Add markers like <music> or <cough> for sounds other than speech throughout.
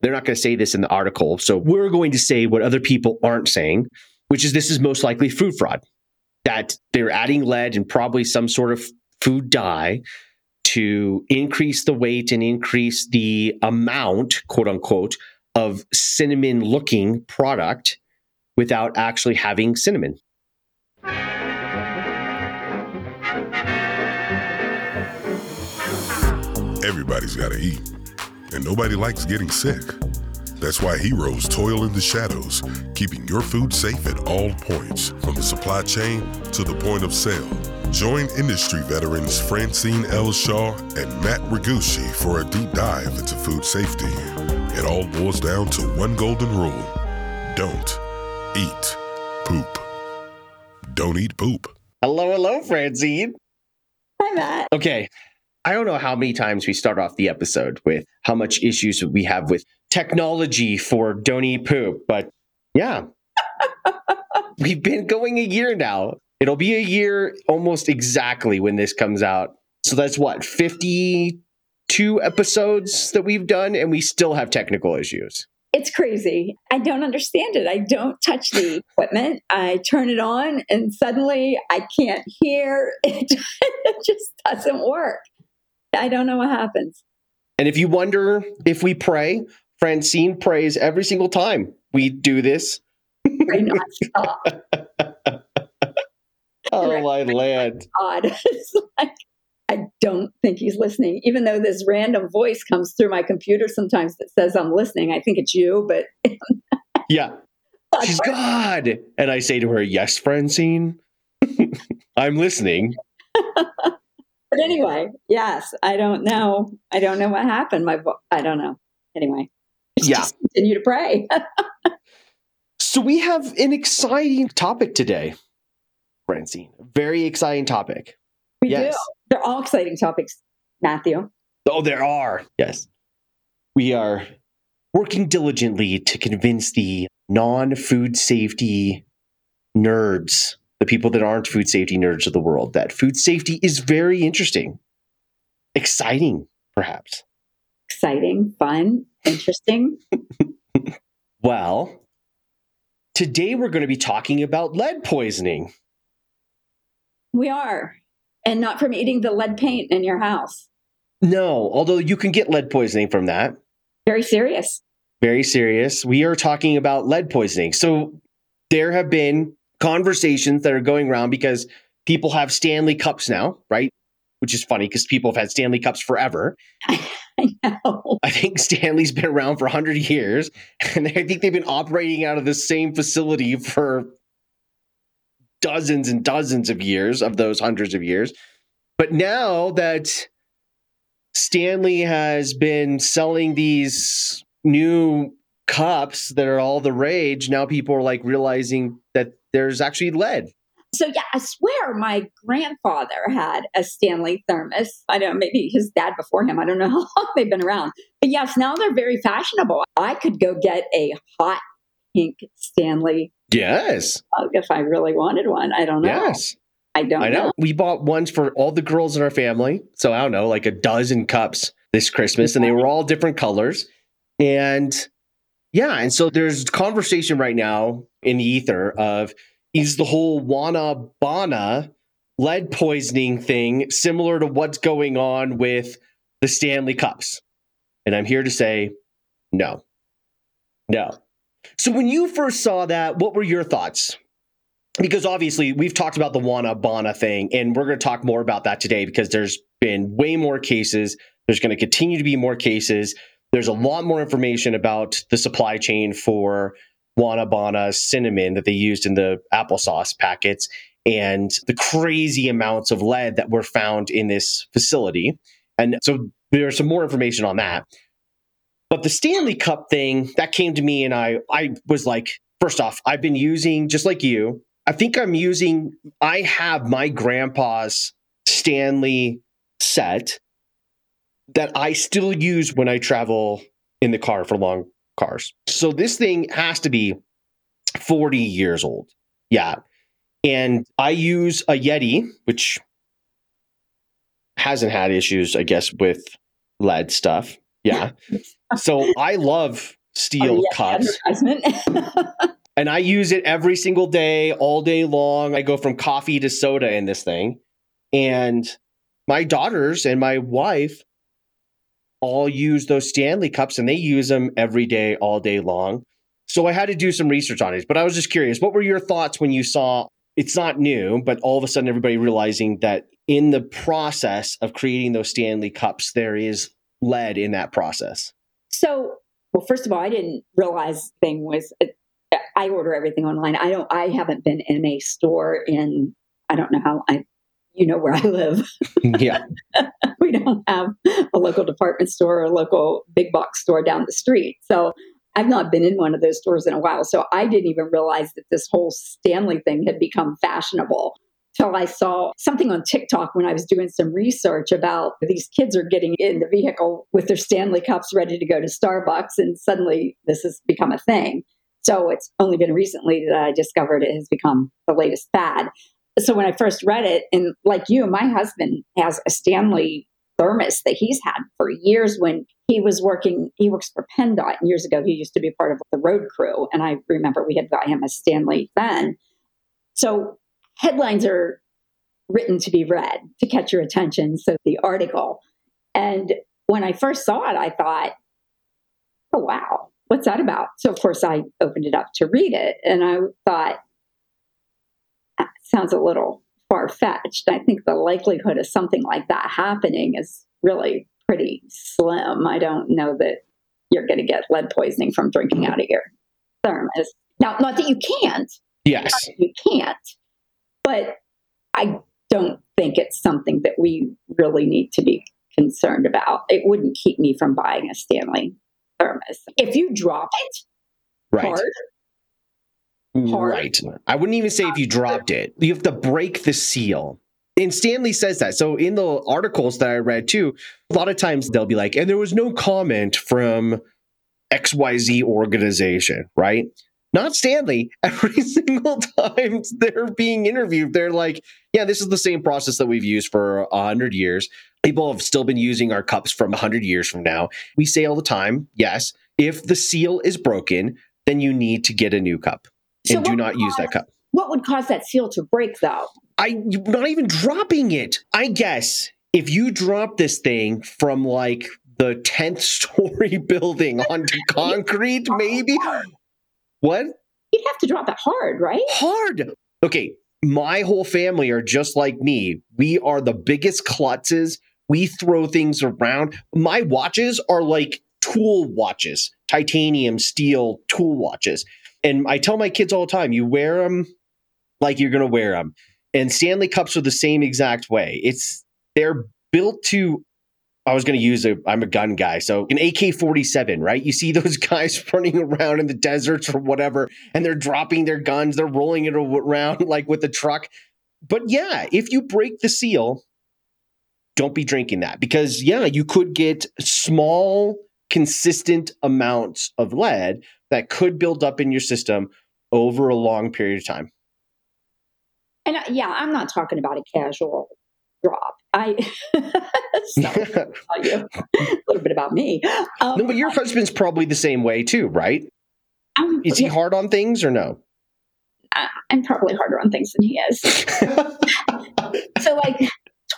They're not going to say this in the article. So we're going to say what other people aren't saying, which is this is most likely food fraud. That they're adding lead and probably some sort of food dye to increase the weight and increase the amount, quote unquote, of cinnamon looking product without actually having cinnamon. Everybody's got to eat, and nobody likes getting sick. That's why heroes toil in the shadows, keeping your food safe at all points, from the supply chain to the point of sale. Join industry veterans Francine L. Shaw and Matt Regusci for a deep dive into food safety. It all boils down to one golden rule don't eat poop. Don't eat poop. Hello, hello, Francine. Hi, Matt. Okay. I don't know how many times we start off the episode with how much issues we have with technology for don't eat poop, but yeah. <laughs> We've been going a year now. It'll be a year almost exactly when this comes out. So that's what, 52 episodes that we've done, and we still have technical issues. It's crazy. I don't understand it. I don't touch the equipment. I turn it on, and suddenly I can't hear. <laughs> It just doesn't work. I don't know what happens. And if you wonder if we pray, Francine prays every single time we do this. Pray nonstop. <laughs> Oh, Right. my land. <laughs> It's like, I don't think he's listening, even though this random voice comes through my computer sometimes that says I'm listening. I think it's you, but <laughs> Yeah. She's God. And I say to her, Yes, Francine. I'm listening. But anyway, yes, I don't know. I don't know what happened. My, I don't know. Anyway, Yeah. just continue to pray. <laughs> So we have an exciting topic today, Francine. Very exciting topic. we Yes. do. They're all exciting topics, Matthew. Oh, there are. Yes. We are working diligently to convince the non food safety nerds, the people that aren't food safety nerds of the world, that food safety is very interesting, exciting, perhaps. Exciting, fun, interesting. <laughs> Well, today we're going to be talking about lead poisoning. We are, and not from eating the lead paint in your house. No, although you can get lead poisoning from that. Very serious. very serious. We are talking about lead poisoning. So there have been conversations that are going around because people have Stanley Cups now, right? Which is funny because people have had Stanley Cups forever. <laughs> I know. I think Stanley's been around for 100 years, and I think they've been operating out of the same facility for dozens and dozens of years of those hundreds of years. But now that Stanley has been selling these new cups that are all the rage, now people are like realizing that there's actually lead. So yeah, I swear my grandfather had a Stanley thermos. I don't know, maybe his dad before him. I don't know <laughs> how long they've been around. But yes, now they're very fashionable. I could go get a hot pink Stanley Yes. if I really wanted one. I don't know. Yes. I don't I know. know. We bought ones for all the girls in our family. So I don't know, like a dozen cups this Christmas, and they were all different colors. And yeah, and so there's conversation right now in the ether of is the whole Wana Bana lead poisoning thing similar to what's going on with the Stanley Cups? And I'm here to say no. No. So when you first saw that, what were your thoughts? because obviously we've talked about the Wana Bana thing, and we're going to talk more about that today because there's been way more cases. There's going to continue to be more cases. There's a lot more information about the supply chain for Wana Bana cinnamon that they used in the applesauce packets and the crazy amounts of lead that were found in this facility. And so there's some more information on that. But the Stanley Cup thing that came to me, and I I was like, first off, I've been using just like you. I think I'm using. I have my grandpa's Stanley set that I still use when I travel in the car for long cars. So this thing has to be 40 years old. Yeah. And I use a Yeti, which hasn't had issues, I guess, with lead stuff. Yeah. <laughs> so I love steel Oh, cups. <laughs> and I use it every single day, all day long. I go from coffee to soda in this thing. And my daughters and my wife all use those Stanley cups and they use them every day, all day long. So I had to do some research on it. But I was just curious, what were your thoughts when you saw it's not new, but all of a sudden everybody realizing that in the process of creating those Stanley cups, there is lead in that process? So, well, first of all, I didn't realize thing was I order everything online. I don't. I haven't been in a store in I don't know how I. You know where I live. <laughs> yeah. <laughs> don't have a local department store or a local big box store down the street. So I've not been in one of those stores in a while. So I didn't even realize that this whole Stanley thing had become fashionable till I saw something on TikTok when I was doing some research about these kids are getting in the vehicle with their Stanley cups ready to go to Starbucks, and suddenly this has become a thing. So it's only been recently that I discovered it has become the latest fad. So when I first read it, and like you, my husband has a Stanley thermos that he's had for years when he was working, he works for PennDOT. Years ago, he used to be part of the road crew. And I remember we had got him a Stanley then. So headlines are written to be read to catch your attention. So the article. And when I first saw it, I thought, oh, wow, what's that about? So, of course, I opened it up to read it. And I thought, sounds a little far fetched. I think the likelihood of something like that happening is really pretty slim. I don't know that you're going to get lead poisoning from drinking out of your thermos. Now, not that you can't, Yes. you can't, but I don't think it's something that we really need to be concerned about. It wouldn't keep me from buying a Stanley thermos. If you drop it Right. hard, hard. Right. I wouldn't even say if you dropped it. You have to break the seal. And Stanley says that. So in the articles that I read too, a lot of times they'll be like, and there was no comment from XYZ organization, right? Not Stanley. <laughs> Every single time they're being interviewed, they're like, yeah, this is the same process that we've used for a hundred years. People have still been using our cups from a hundred years from now. We say all the time, yes, if the seal is broken, then you need to get a new cup So and do not use that cup. what would cause that seal to break though? I not even dropping it. I guess if you drop this thing from like the 10th <laughs> story building onto <laughs> concrete, maybe. What? You'd have to drop it hard, right? Hard. Okay, my whole family are just like me. We are the biggest klutzes. We throw things around. My watches are like tool watches, titanium, steel tool watches. And I tell my kids all the time, you wear them like you're going to wear them. And Stanley cups are the same exact way. It's they're built to I was going to use a I'm a gun guy. So an AK-47, right? You see those <laughs> guys running around in the deserts or whatever and they're dropping their guns, they're rolling it around like with a truck. But yeah, if you break the seal, don't be drinking that because yeah, you could get small consistent amounts of lead that could build up in your system over a long period of time. And uh, yeah, I'm not talking about a casual drop. I <laughs> <laughs> tell you a little bit about me. Um, no, but your husband's probably the same way too, right? I'm, Is he yeah, hard on things or no? I'm probably harder on things than he is. <laughs> so like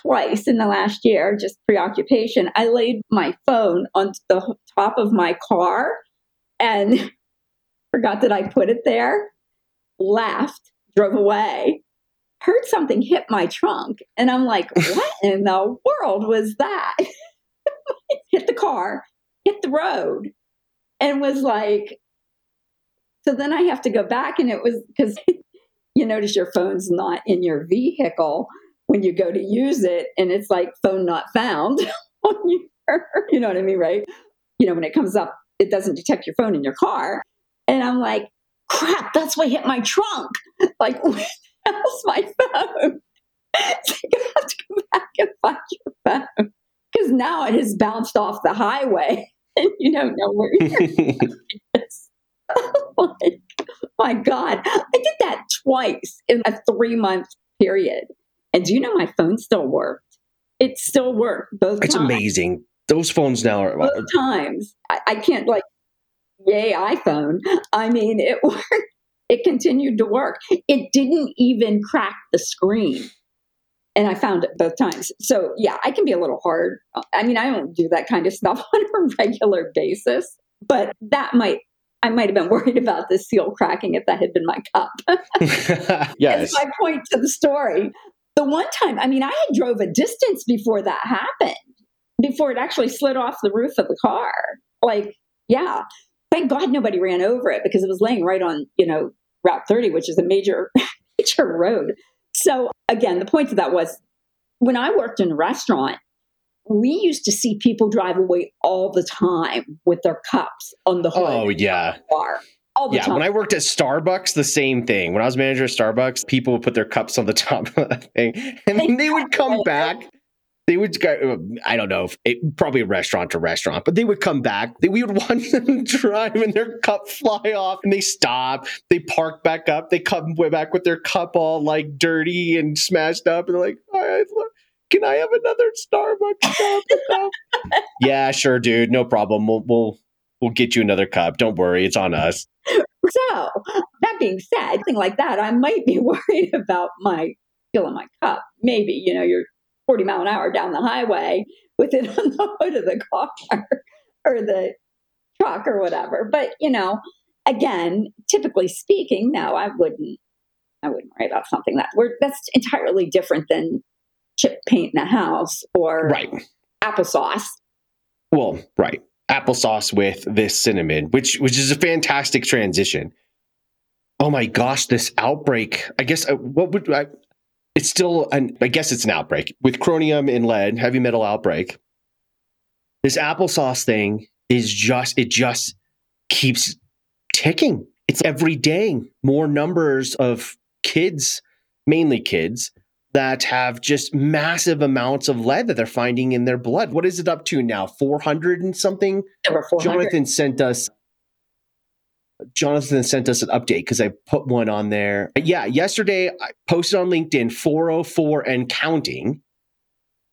twice in the last year, just preoccupation, I laid my phone on the top of my car and forgot that I put it there, laughed, drove away, heard something hit my trunk, and I'm like, <laughs> what in the world was that? <laughs> hit the car, hit the road, and was like, so then I have to go back, and it was because <laughs> you notice your phone's not in your vehicle when you go to use it, and it's like phone not found on your, you know what I mean, right? You know, when it comes up, it doesn't detect your phone in your car. And I'm like, crap, that's what hit my trunk. <laughs> Like, where the hell's my phone? So you have to go back and find your phone because now it has bounced off the highway <laughs> and you don't know where it is. <laughs> like, my God, I did that twice in a three month period. And do you know my phone still worked? It still worked both it's times. amazing. Those phones now are both times. I, I can't like, yay iPhone. I mean, it <laughs> worked. It continued to work. It didn't even crack the screen. And I found it both times. So, yeah, I can be a little hard. I mean, I don't do that kind of stuff <laughs> on a regular basis, but that might I might have been worried about the seal cracking if that had been my cup. <laughs> yes. I point to the story. The one time, I mean, I had drove a distance before that happened, before it actually slid off the roof of the car. Like, yeah. Thank God nobody ran over it because it was laying right on, you know, Route 30, which is a major, <laughs> major road. So again, the point of that was when I worked in a restaurant, we used to see people drive away all the time with their cups on the hood. Oh yeah, bar. All the yeah, time. when I worked at Starbucks, the same thing. When I was manager of Starbucks, people would put their cups on the <laughs> top of the thing, and then they would come back. They would go, uh, I don't know, it, probably restaurant to restaurant, but they would come back. They, we would <laughs> watch them to drive and their cup fly off and they stop. They park back up. They come back with their cup all like dirty and smashed up. And they're like, right, can I have another Starbucks cup? <laughs> yeah, sure, dude. No problem. We'll we'll we'll get you another cup. Don't worry, it's on us. So that being said, thing like that, I might be <laughs> worried about my filling my cup. Maybe you know you're 40 mile an hour down the highway with it <laughs> on the hood of the car <laughs> or the truck or whatever. But you know, again, typically speaking, no, I wouldn't. I wouldn't worry about something that we're that's entirely different than chip paint in a house or right applesauce. Well, right. Applesauce with this cinnamon, which which is a fantastic transition. Oh my gosh, this outbreak. I guess uh, what would I it's still an I guess it's an outbreak with chromium and lead, heavy metal outbreak. This applesauce thing is just it just keeps ticking. It's every day more numbers of kids, mainly kids, that have just massive amounts of lead that they're finding in their blood. What is it up to now? 400 and something? Over 400. Jonathan sent us Jonathan sent us an update because I put one on there. Yeah, yesterday I posted on LinkedIn 404 and counting.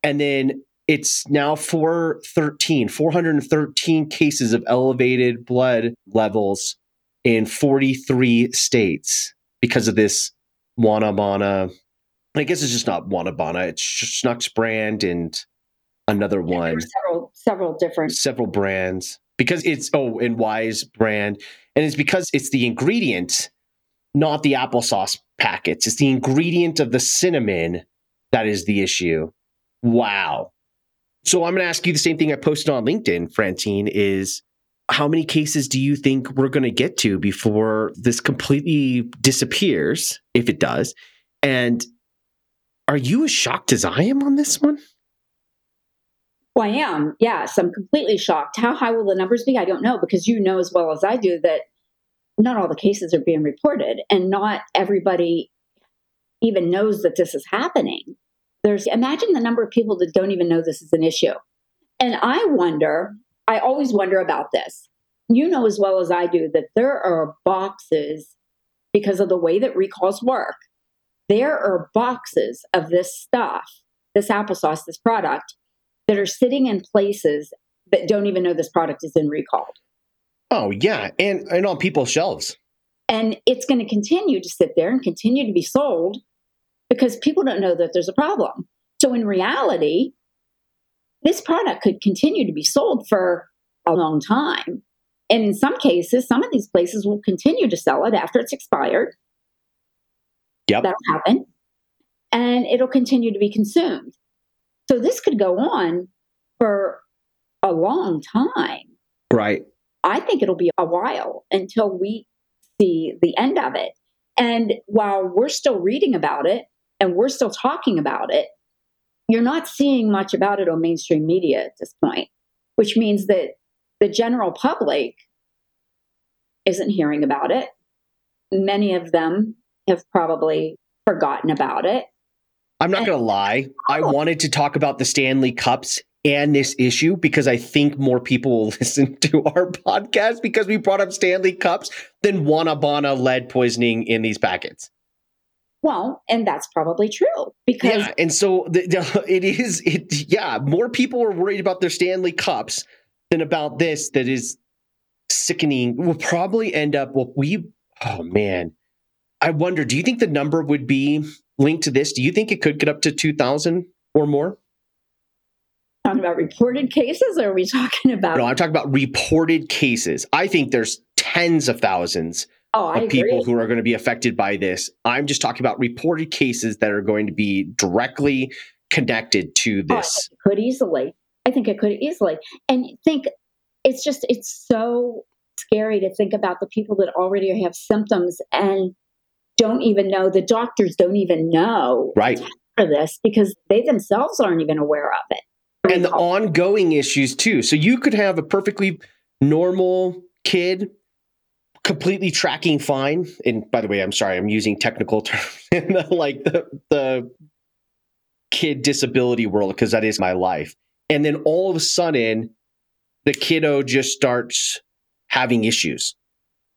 And then it's now 413, 413 cases of elevated blood levels in 43 states because of this Wanabana I guess it's just not Wanabana. It's Schnucks brand and another one, several several different. several brands. Because it's oh, and Weis brand, and it's because it's the ingredient, not the applesauce packets. It's the ingredient of the cinnamon that is the issue. Wow. So I'm going to ask you the same thing I posted on LinkedIn, Francine. Is how many cases do you think we're going to get to before this completely disappears, if it does? And are you as shocked as I am on this one? Well, I am. Yes, I'm completely shocked. How high will the numbers be? I don't know because you know as well as I do that not all the cases are being reported and not everybody even knows that this is happening. There's imagine the number of people that don't even know this is an issue. And I wonder, I always wonder about this. You know as well as I do that there are boxes because of the way that recalls work. There are boxes of this stuff, this applesauce, this product that are sitting in places that don't even know this product is in recalled. Oh yeah, and and on people's shelves. And it's going to continue to sit there and continue to be sold because people don't know that there's a problem. So in reality, this product could continue to be sold for a long time. And in some cases, some of these places will continue to sell it after it's expired. Yep. That'll happen. And it'll continue to be consumed. So this could go on for a long time. Right. I think it'll be a while until we see the end of it. And while we're still reading about it and we're still talking about it, you're not seeing much about it on mainstream media at this point, which means that the general public isn't hearing about it. Many of them have probably forgotten about it. I'm not going to lie. I Oh. wanted to talk about the Stanley Cups and this issue because I think more people will <laughs> listen to our podcast because we brought up Stanley Cups than Wanabana lead poisoning in these packets. Well, and that's probably true because yeah, and so the, the, <laughs> it is. It yeah, more people are worried about their Stanley Cups than about this. That is sickening. We'll probably end up. Well, we. Oh man, I wonder. Do you think the number would be linked to this? Do you think it could get up to two thousand or more? Talking about reported cases, or are we talking about? No, I'm talking about reported cases. I think there's tens of thousands oh, of people who are going to be affected by this. I'm just talking about reported cases that are going to be directly connected to Oh, this. it could easily. I think it could easily. And think it's just it's so scary to think about the people that already have symptoms and don't even know the doctors don't even know right. for this because they themselves aren't even aware of it. And the ongoing issues too. So you could have a perfectly normal kid completely tracking fine. And by the way, I'm sorry, I'm using technical <laughs> terms in the, like the the kid disability world because that is my life. And then all of a sudden, the kiddo just starts having issues.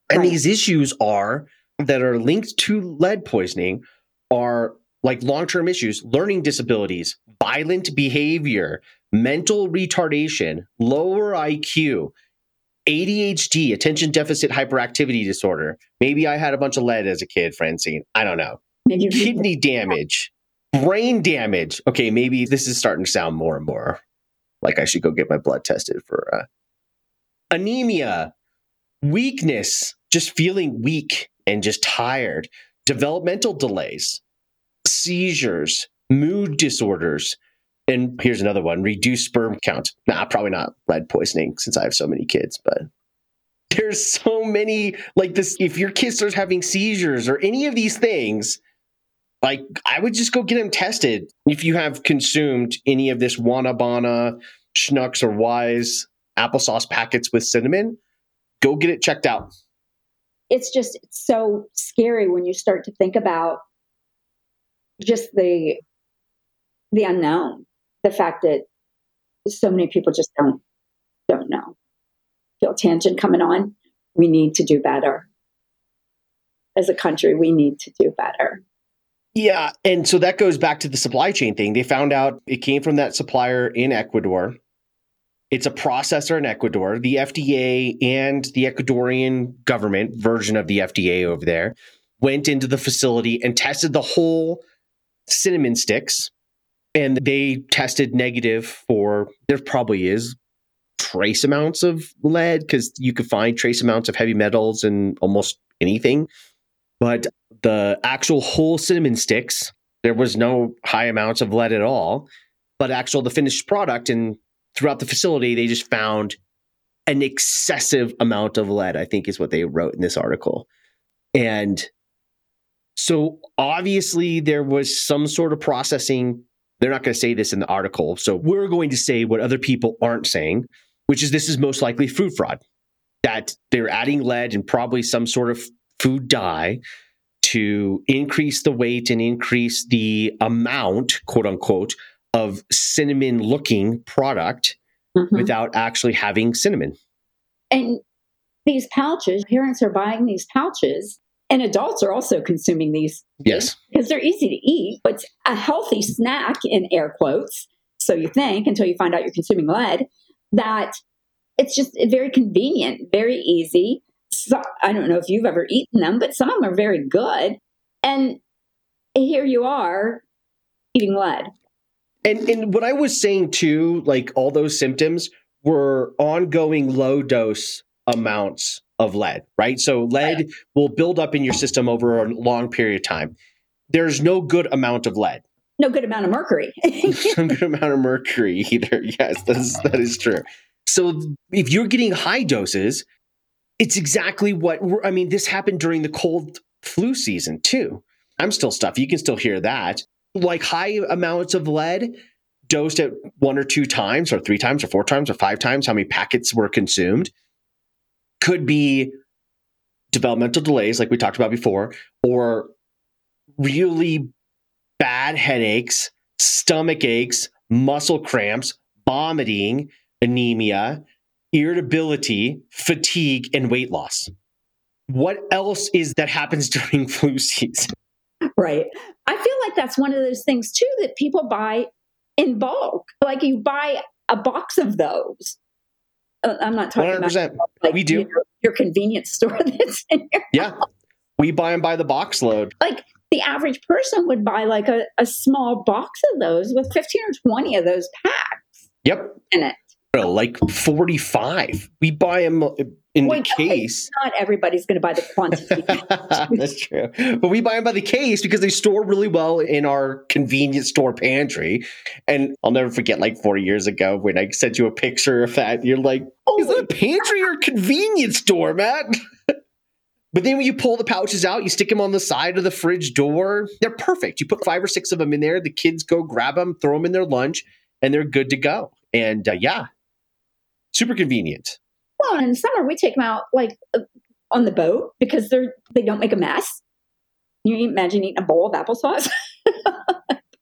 And Right. these issues are that are linked to lead poisoning are like long-term issues, learning disabilities, violent behavior, mental retardation, lower IQ, ADHD, attention deficit hyperactivity disorder. Maybe I had a bunch of lead as a kid, Francine. I don't know. Maybe Kidney damage, brain damage. Okay, maybe this is starting to sound more and more like I should go get my blood tested for uh, anemia, weakness, just feeling weak and just tired, developmental delays, seizures, mood disorders. And here's another one reduced sperm count. Nah, probably not lead poisoning since I have so many kids, but there's so many like this. If your kid starts having seizures or any of these things, like I would just go get them tested. If you have consumed any of this Wanabana, Schnucks, or Weis applesauce packets with cinnamon, go get it checked out. it's just it's so scary when you start to think about just the the unknown the fact that so many people just don't don't know feel tangent coming on we need to do better as a country we need to do better Yeah. And so that goes back to the supply chain thing. They found out it came from that supplier in Ecuador. It's a processor in Ecuador. The FDA and the Ecuadorian government version of the FDA over there went into the facility and tested the whole cinnamon sticks. And they tested negative for, there probably is trace amounts of lead because you could find trace amounts of heavy metals in almost anything. But the actual whole cinnamon sticks, there was no high amounts of lead at all. But actual the finished product and throughout the facility, they just found an excessive amount of lead, I think is what they wrote in this article. And so obviously there was some sort of processing. They're not going to say this in the article. So we're going to say what other people aren't saying, which is this is most likely food fraud. That they're adding lead and probably some sort of food dye to increase the weight and increase the amount, quote unquote, of cinnamon looking product Mhm. without actually having cinnamon. and these pouches parents are buying these pouches and adults are also consuming these Yes. because they're easy to eat. But it's a healthy snack in air quotes. So you think until you find out you're consuming lead that it's just very convenient, very easy. So, I don't know if you've ever eaten them, but some of them are very good. And here you are eating lead. And and what I was saying too, like all those symptoms were ongoing low dose amounts of lead, right? So lead will build up in your system over a long period of time. There's no good amount of lead. No good amount of mercury. <laughs> no good amount of mercury either. <laughs> Yes, that is that is true. So if you're getting high doses, it's exactly what we're, I mean. This happened during the cold flu season too. I'm still stuff. You can still hear that. Like high amounts of lead dosed at one or two times, or three times, or four times, or five times, how many packets were consumed, could be developmental delays, like we talked about before, or really bad headaches, stomach aches, muscle cramps, vomiting, anemia, irritability, fatigue, and weight loss. What else is that happens <laughs> during flu season? Right. I feel like that's one of those things too that people buy in bulk. Like you buy a box of those. Uh, I'm not talking 100%. about like We do. Your, your convenience <laughs> store that's in your Yeah. We buy them by the box load. like the average person would buy like a, a small box of those with 15 or 20 of those packs Yep. in it. Like 45. We buy them in Well, the case. Not everybody's going to buy the quantity. <laughs> That's true. But we buy them by the case because they store really well in our convenience store pantry. And I'll never forget, like four years ago, when I sent you a picture of that, you're like, oh, is that a pantry or convenience store, Matt? <laughs> but then when you pull the pouches out, you stick them on the side of the fridge door. They're perfect. You put five or six of them in there. The kids go grab them, throw them in their lunch, and they're good to go. And uh, yeah, super convenient. Well, in the summer, we take them out like uh, on the boat because they're they don't make a mess. You imagine eating a bowl of applesauce? <laughs>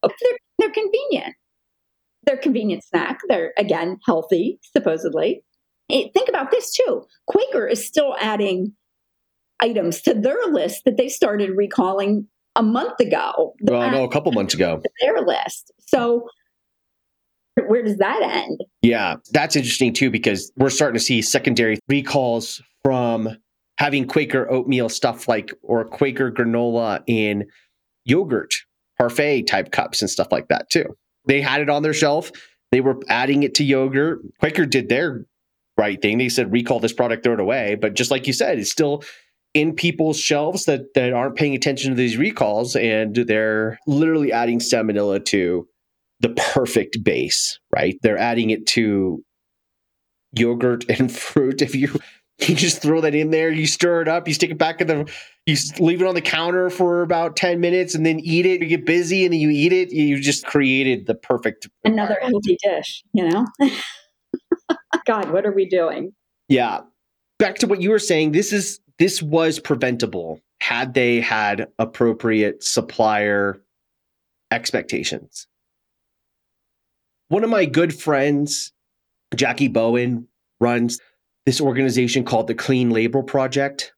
they're, they're convenient. They're convenient snack. They're, again, healthy, supposedly. Eh, think about this too Quaker is still adding items to their list that they started recalling a month ago. Well, no, a couple months ago. Their list. So, <laughs> where does that end? Yeah, that's interesting too because we're starting to see secondary recalls from having Quaker oatmeal stuff like or Quaker granola in yogurt, parfait type cups and stuff like that too. They had it on their shelf. They were adding it to yogurt. Quaker did their right thing. They said recall this product, throw it away. But just like you said, it's still in people's shelves that that aren't paying attention to these recalls, and they're literally adding salmonella to the perfect base, right? They're adding it to yogurt and <laughs> fruit. If you you just throw that in there, you stir it up, you stick it back in the, you leave it on the counter for about ten minutes, and then eat it. You get busy, and then you eat it. You just created the perfect. Another healthy dish, you know? <laughs> God, what are we doing? Yeah. Back to what you were saying. This is this was preventable had they had appropriate supplier expectations. One of my good friends, Jackie Bowen, runs this organization called the Clean Label Project.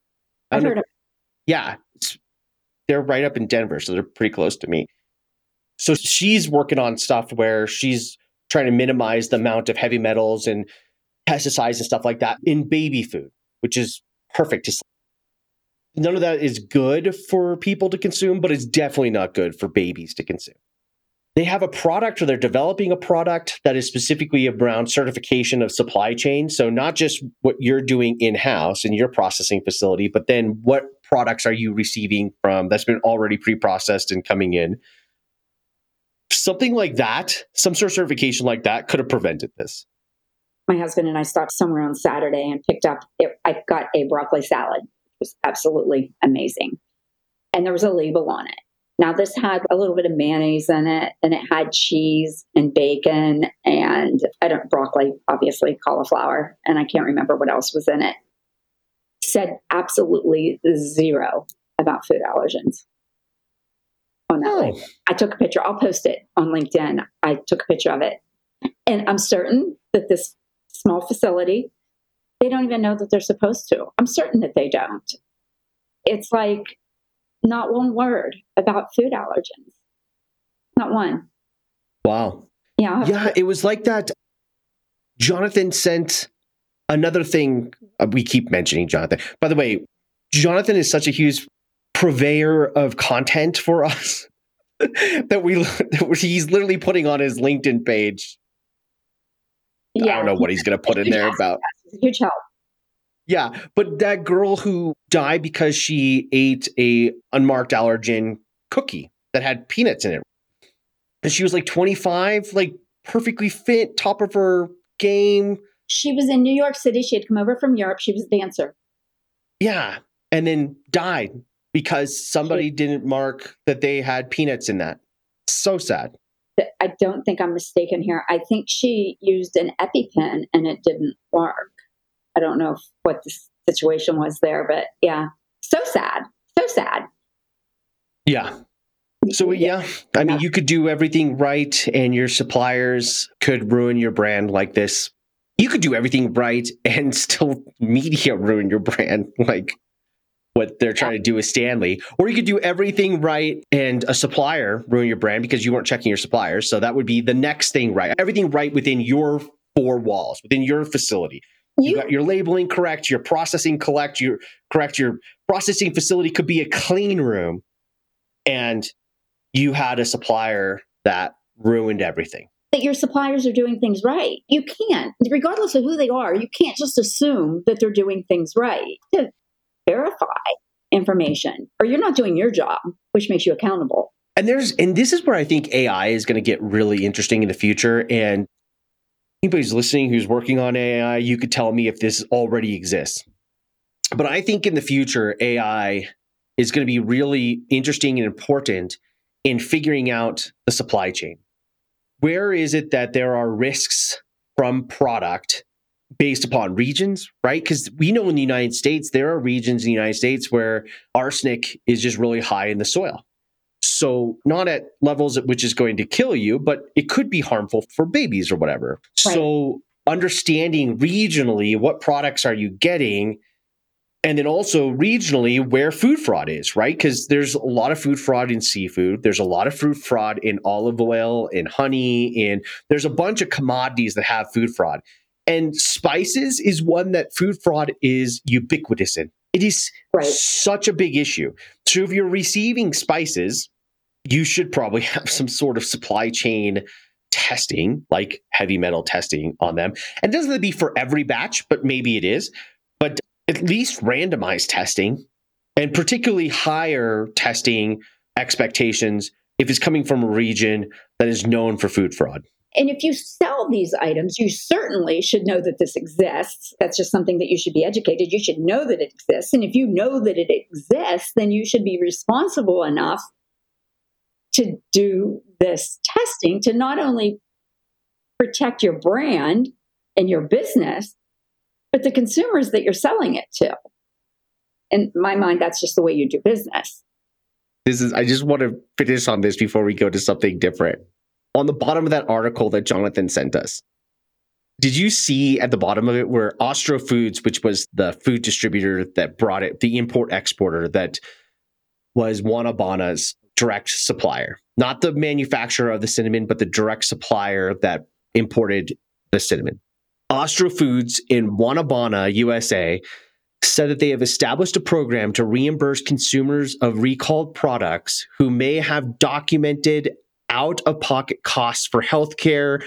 I I've heard of yeah, they're right up in Denver, so they're pretty close to me. So she's working on stuff where she's trying to minimize the amount of heavy metals and pesticides and stuff like that in baby food, which is perfect. It's, none of that is good for people to consume, but it's definitely not good for babies to consume. They have a product or they're developing a product that is specifically around certification of supply chain. So, not just what you're doing in house in your processing facility, but then what products are you receiving from that's been already pre processed and coming in? Something like that, some sort of certification like that could have prevented this. my husband and I stopped somewhere on Saturday and picked up, it, I got a broccoli salad. It was absolutely amazing. And there was a label on it. Now, this had a little bit of mayonnaise in it, and it had cheese and bacon and I don't broccoli, obviously cauliflower, and I can't remember what else was in it. Said absolutely zero about food allergens on that label. I took a picture. I'll post it on LinkedIn. I took a picture of it, and I'm certain that this small facility, they don't even know that they're supposed to. I'm certain that they don't. It's like not one word about food allergens. Not one. Wow. Yeah. Yeah, it was like that. Jonathan sent another thing. uh, we keep mentioning Jonathan. By the way, Jonathan is such a huge purveyor of content for us <laughs> that we that <laughs> he's literally putting on his LinkedIn page. Yeah. I don't know what he's going to put in there <laughs> about. Huge help. Yeah, but that girl who died because she ate a unmarked allergen cookie that had peanuts in it. And she was like 25, like perfectly fit, top of her game. She was in New York City. She had come over from Europe. She was a dancer. Yeah. And then died because somebody didn't mark that they had peanuts in that. So sad. I don't think I'm mistaken here. I think she used an EpiPen and it didn't work. I don't know what the situation was there, but yeah, so sad. So sad. Yeah. So yeah, I mean, you could do everything right, and your suppliers could ruin your brand like this. You could do everything right and <laughs> still media ruin your brand. <laughs> Like, what they're trying to do with Stanley. Or you could do everything right and a supplier ruin your brand because you weren't checking your suppliers. So that would be the next thing right. Everything right within your four walls, within your facility. You, you got your labeling correct, your processing correct, your correct, your processing facility could be a clean room. And you had a supplier that ruined everything that your suppliers are doing things right. You can't, regardless of who they are, you can't just assume that they're doing things right. To verify information, or you're not doing your job, which makes you accountable. And there's and this is where I think AI is going to get really interesting in the future. And anybody who's listening who's working on AI, you could tell me if this already exists. But I think in the future, AI is going to be really interesting and important in figuring out the supply chain where is it that there are risks from product based upon regions, right? Because we know in the United States, there are regions in the United States where arsenic is just really high in the soil. So, not at levels at which is going to kill you, but it could be harmful for babies or whatever. Right. So, understanding regionally what products are you getting and then also regionally where food fraud is right because there's a lot of food fraud in seafood there's a lot of food fraud in olive oil in honey and there's a bunch of commodities that have food fraud and spices is one that food fraud is ubiquitous in it is right. such a big issue so if you're receiving spices you should probably <laughs> have some sort of supply chain testing like heavy metal testing on them and doesn't it be for every batch but maybe it is but at least randomized testing and particularly higher testing expectations if it's coming from a region that is known for food fraud. And if you sell these items, you certainly should know that this exists. That's just something that you should be educated. You should know that it exists. And if you know that it exists, then you should be responsible enough to do this testing to not only protect your brand and your business, but the consumers that you're selling it to. In my mind, that's just the way you do business. This is, I just want to finish on this before we go to something different. On the bottom of that article that Jonathan sent us, did you see at the bottom of it where Austrofoods, which was the food distributor that brought it, the import exporter that was Wanabana's direct supplier, not the manufacturer of the cinnamon, but the direct supplier that imported the cinnamon. Austrofoods in Wanabana, USA, said that they have established a program to reimburse consumers of recalled products who may have documented out of pocket costs for healthcare,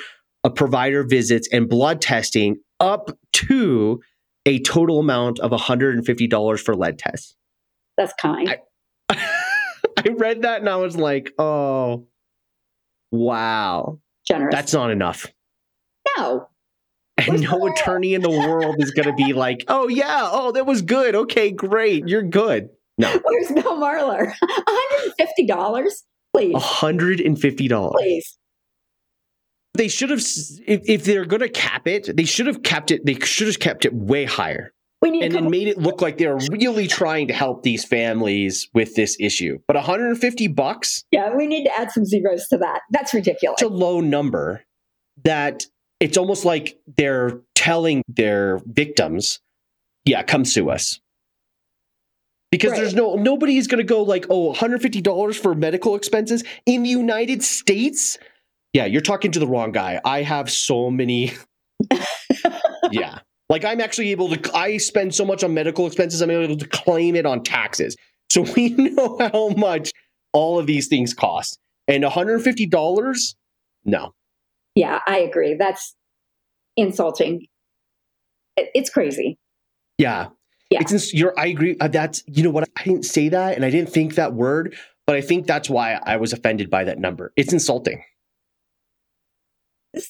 uh, provider visits, and blood testing up to a total amount of $150 for lead tests. That's kind. I, <laughs> I read that and I was like, oh, wow. Generous. That's not enough. No, and no attorney in the world is going to be like, <laughs> "Oh yeah, oh that was good. Okay, great, you're good." No. Where's Bill Marler? <laughs> $150, please. $150. Please. They should have if, if they're going to cap it, they should have kept it they should have kept it way higher. We need and then made it look like they're really trying to help these families with this issue. But 150 bucks? Yeah, we need to add some zeros to that. That's ridiculous. It's a low number that it's almost like they're telling their victims, yeah, come sue us. Because right. there's no nobody is going to go like, "Oh, $150 for medical expenses in the United States?" Yeah, you're talking to the wrong guy. I have so many <laughs> Yeah. Like I'm actually able to I spend so much on medical expenses I'm able to claim it on taxes. So we <laughs> know how much all of these things cost. And $150? No. Yeah, I agree. That's insulting. It's crazy. Yeah. Yeah. It's you're I agree uh, that's you know what I didn't say that and I didn't think that word, but I think that's why I was offended by that number. It's insulting.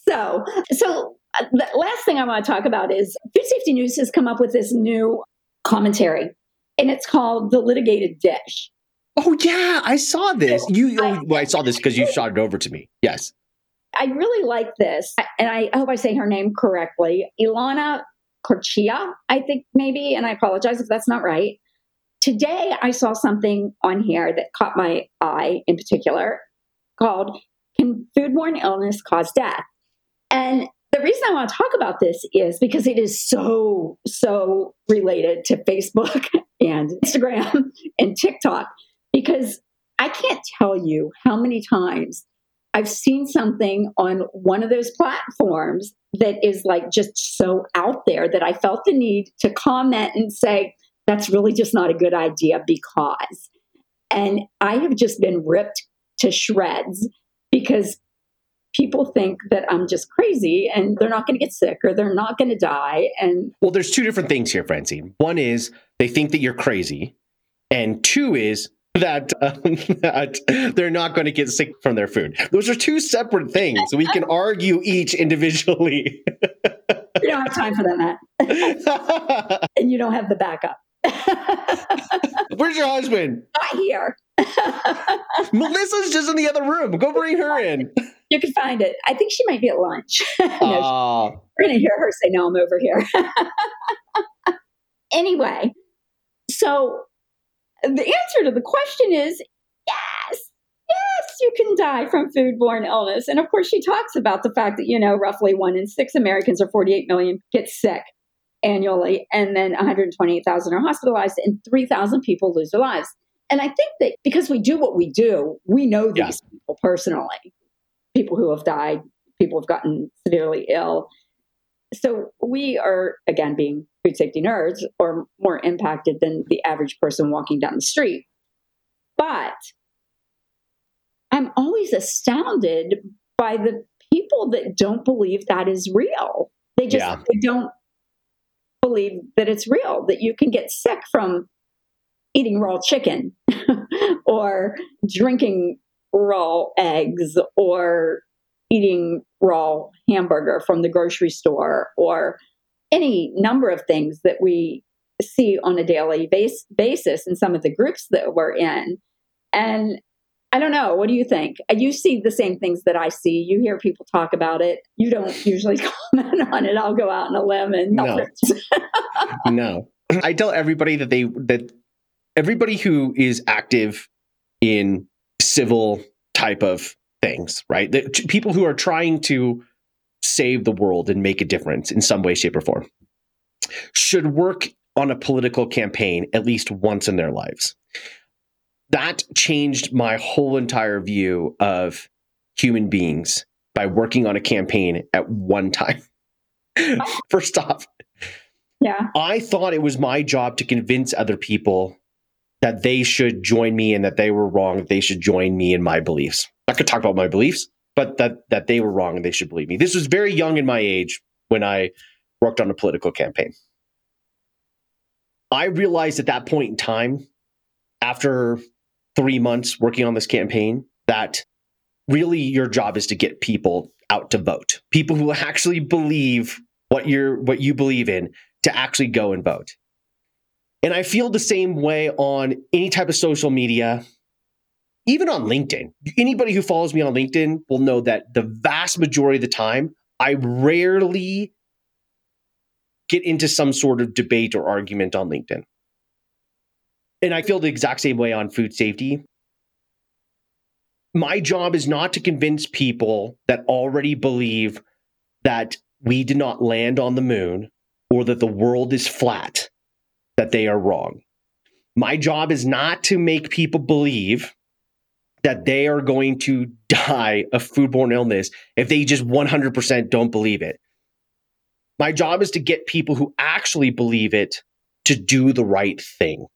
So, so uh, the last thing I want to talk about is Food Safety News has come up with this new commentary and it's called The Litigated Dish. Oh yeah, I saw this. You, I, well, I saw this because you shot it over to me. Yes. I really like this, and I hope I say her name correctly. Ilana Corchia, I think maybe, and I apologize if that's not right. Today, I saw something on here that caught my eye in particular called Can Foodborne Illness Cause Death? And the reason I want to talk about this is because it is so, so related to Facebook <laughs> and Instagram <laughs> and TikTok because I can't tell you how many times I've seen something on one of those platforms that is like just so out there that I felt the need to comment and say, that's really just not a good idea because. And I have just been ripped to shreds because people think that I'm just crazy and they're not going to get sick or they're not going to die. And well, there's two different things here, Francine. One is they think that you're crazy, and two is that, um, <laughs> that they're not going to get sick from their food. Those are two separate things. We can argue each individually. <laughs> you don't have time for that, Matt. <laughs> and you don't have the backup. Where's your husband? Not here. Melissa's just in the other room. Go bring her in. You can find it. I think she might be at lunch. no, uh, we're going to hear her say, No, I'm over here. anyway, so the answer to the question is yes. Yes, you can die from foodborne illness. And of course, she talks about the fact that, you know, roughly one in six Americans or 48 million get sick annually, and then 128,000 are hospitalized, and 3,000 people lose their lives. And I think that because we do what we do, we know these yeah. people personally people who have died, people who have gotten severely ill. So we are, again, being food safety nerds, or more impacted than the average person walking down the street. But I'm always astounded by the people that don't believe that is real. They just yeah. they don't believe that it's real, that you can get sick from eating raw chicken <laughs> or drinking raw eggs or eating raw hamburger from the grocery store or any number of things that we see on a daily base, basis in some of the groups that we're in. And I don't know. What do you think? You see the same things that I see. You hear people talk about it. You don't <laughs> usually <laughs> comment on it. I'll go out on a limb and no. <laughs> no. I tell everybody that they that everybody who is active in civil type of things, right? That people who are trying to save the world and make a difference in some way, shape, or form should work on a political campaign at least once in their lives. That changed my whole entire view of human beings by working on a campaign at one time. <laughs> First off, yeah. I thought it was my job to convince other people that they should join me and that they were wrong, they should join me in my beliefs. I could talk about my beliefs, but that that they were wrong and they should believe me. This was very young in my age when I worked on a political campaign. I realized at that point in time, after three months working on this campaign, that really your job is to get people out to vote. People who actually believe what you're what you believe in to actually go and vote. And I feel the same way on any type of social media, even on LinkedIn. Anybody who follows me on LinkedIn will know that the vast majority of the time, I rarely get into some sort of debate or argument on LinkedIn. And I feel the exact same way on food safety. My job is not to convince people that already believe that we did not land on the moon or that the world is flat that they are wrong. My job is not to make people believe that they are going to die of foodborne illness if they just 100% don't believe it. My job is to get people who actually believe it to do the right thing.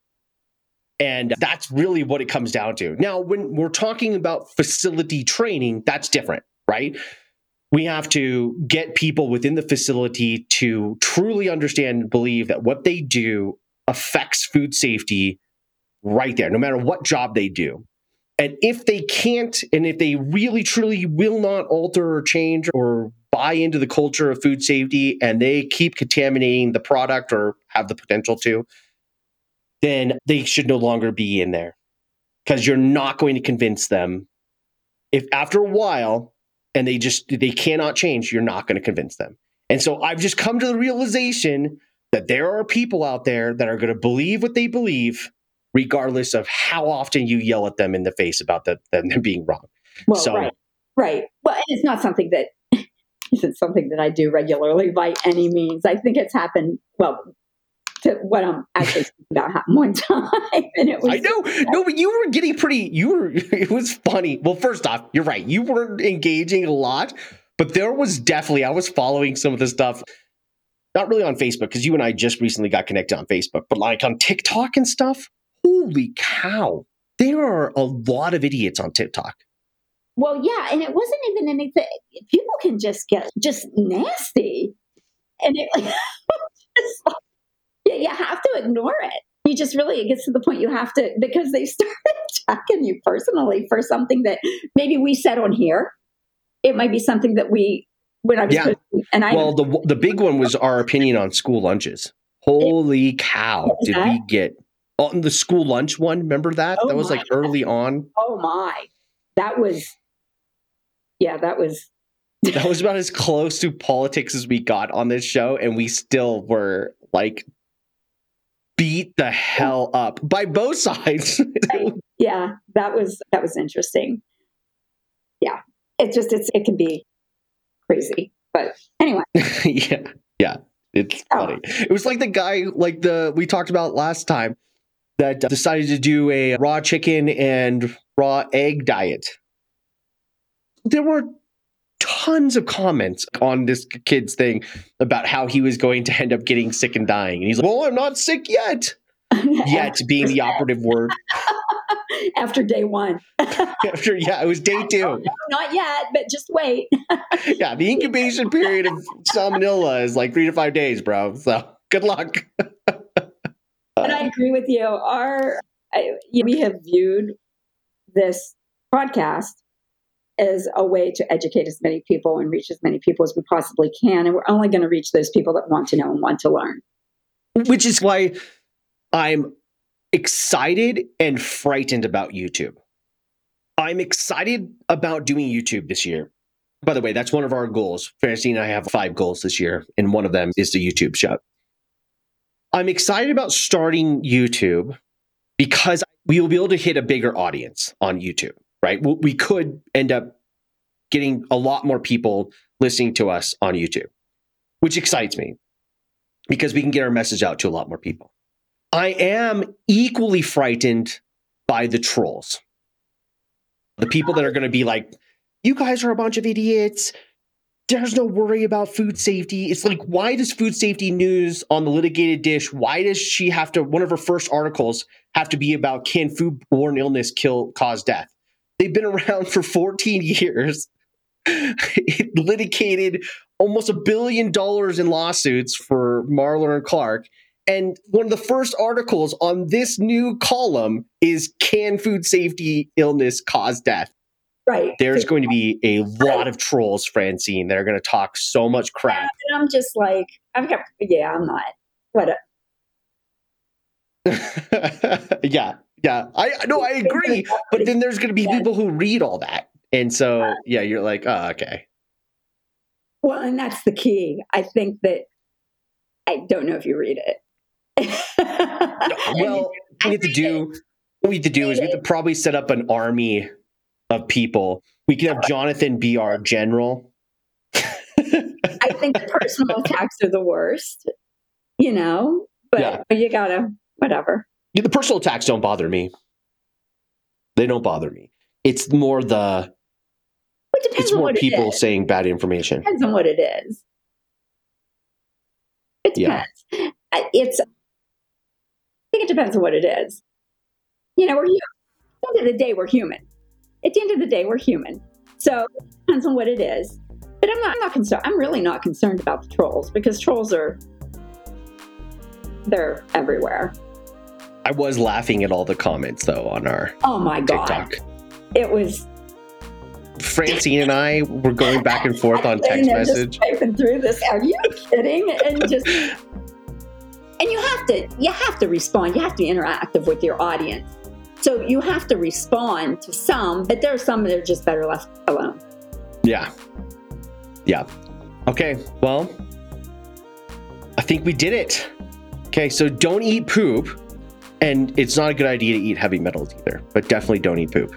And that's really what it comes down to. Now, when we're talking about facility training, that's different, right? We have to get people within the facility to truly understand and believe that what they do affects food safety right there, no matter what job they do. And if they can't, and if they really truly will not alter or change or buy into the culture of food safety and they keep contaminating the product or have the potential to, then they should no longer be in there because you're not going to convince them. If after a while and they just they cannot change, you're not going to convince them. And so I've just come to the realization that there are people out there that are going to believe what they believe, regardless of how often you yell at them in the face about the, them being wrong. Well, so, right, right. Well, it's not something that <laughs> isn't something that I do regularly by any means. I think it's happened. Well, to what I'm actually thinking about happened one <laughs> time. And it was I know. No, but you were getting pretty, you were, <laughs> it was funny. Well, first off, you're right. You were engaging a lot, but there was definitely, I was following some of the stuff, not really on Facebook, because you and I just recently got connected on Facebook, but like on TikTok and stuff. Holy cow. There are a lot of idiots on TikTok. Well, yeah, and it wasn't even anything. People can just get just nasty, and it <laughs> like, just like yeah, you have to ignore it. You just really it gets to the point you have to because they <laughs> started attacking you personally for something that maybe we said on here. It might be something that we when I was Yeah. and I Well, the the big one was our opinion on school lunches. Holy cow! Did that? we get on the school lunch one? Remember that? Oh that was my like early on. oh my, that was yeah, that was <laughs> That was about as close to politics as we got on this show, and we still were like beat the hell up by both sides. <laughs> yeah, that was that was interesting. Yeah, it just it's it can be crazy, but anyway, <laughs> yeah, yeah, it's Oh. funny. It was like the guy, like the we talked about last time, that decided to do a raw chicken and raw egg diet. There were tons of comments on this kid's thing about how he was going to end up getting sick and dying, and he's like, "Well, I'm not sick yet." <laughs> Yet being the operative word. <laughs> after day one, <laughs> After yeah, it was day two. not yet, but just wait. Yeah, the incubation period of salmonella is like three to five days, bro. So good luck. I agree with you. Our I, we have viewed this podcast as a way to educate as many people and reach as many people as we possibly can, and we're only going to reach those people that want to know and want to learn. which is why I'm excited and frightened about YouTube. I'm excited about doing YouTube this year. By the way, that's one of our goals. Francine and I have five goals this year, and one of them is the YouTube show. I'm excited about starting YouTube because we will be able to hit a bigger audience on YouTube, right? We- could end up getting a lot more people listening to us on YouTube, which excites me because we can get our message out to a lot more people. I am equally frightened by the trolls. The people that are going to be like, you guys are a bunch of idiots. There's no worry about food safety. It's like, why does food safety news on the litigated dish? Why does she have to, one of her first articles have to be about can foodborne illness kill, cause death? They've been around for 14 years, it <laughs> litigated almost a billion dollars in lawsuits for Marler and Clark. And one of the first articles on this new column is Can food safety illness cause death? Right. There's going to be a lot of trolls, Francine, that are going to talk so much crap. And I'm just like, got, yeah, I'm not. What? Uh a, <laughs> yeah, yeah. I no, I agree. But then there's going to be Yeah. people who read all that. And so, uh, yeah, you're like, oh, okay. well, and that's the key. I think that I don't know if you read it. <laughs> Well, we have to do, what we have to do is we have to probably set up an army of people. We can have Jonathan be our general. I think personal <laughs> attacks are the worst, you know, but Yeah. you gotta, whatever. Yeah, the personal attacks don't bother me. They don't bother me. It's more the It depends it's on more what people it is. saying bad information. depends on what it is. It depends. I- It's, I think it depends on what it is. You know, we're human. At the end of the day, we're human. At the end of the day, we're human. So it depends on what it is. But I'm not, I'm not concerned. I'm really not concerned about the trolls because trolls are, they're everywhere. I was laughing at all the comments though on our Oh my God. TikTok. It was Francine and I were going back and forth on <laughs> text message. Just through this. Are you kidding? And just <laughs> and you have to you have to respond. You have to be interactive with your audience. So you have to respond to some, but there are some that are just better left alone. Yeah. Yeah. Okay. Well, I think we did it. Okay. So don't eat poop. And it's not a good idea to eat heavy metals either, but definitely don't eat poop.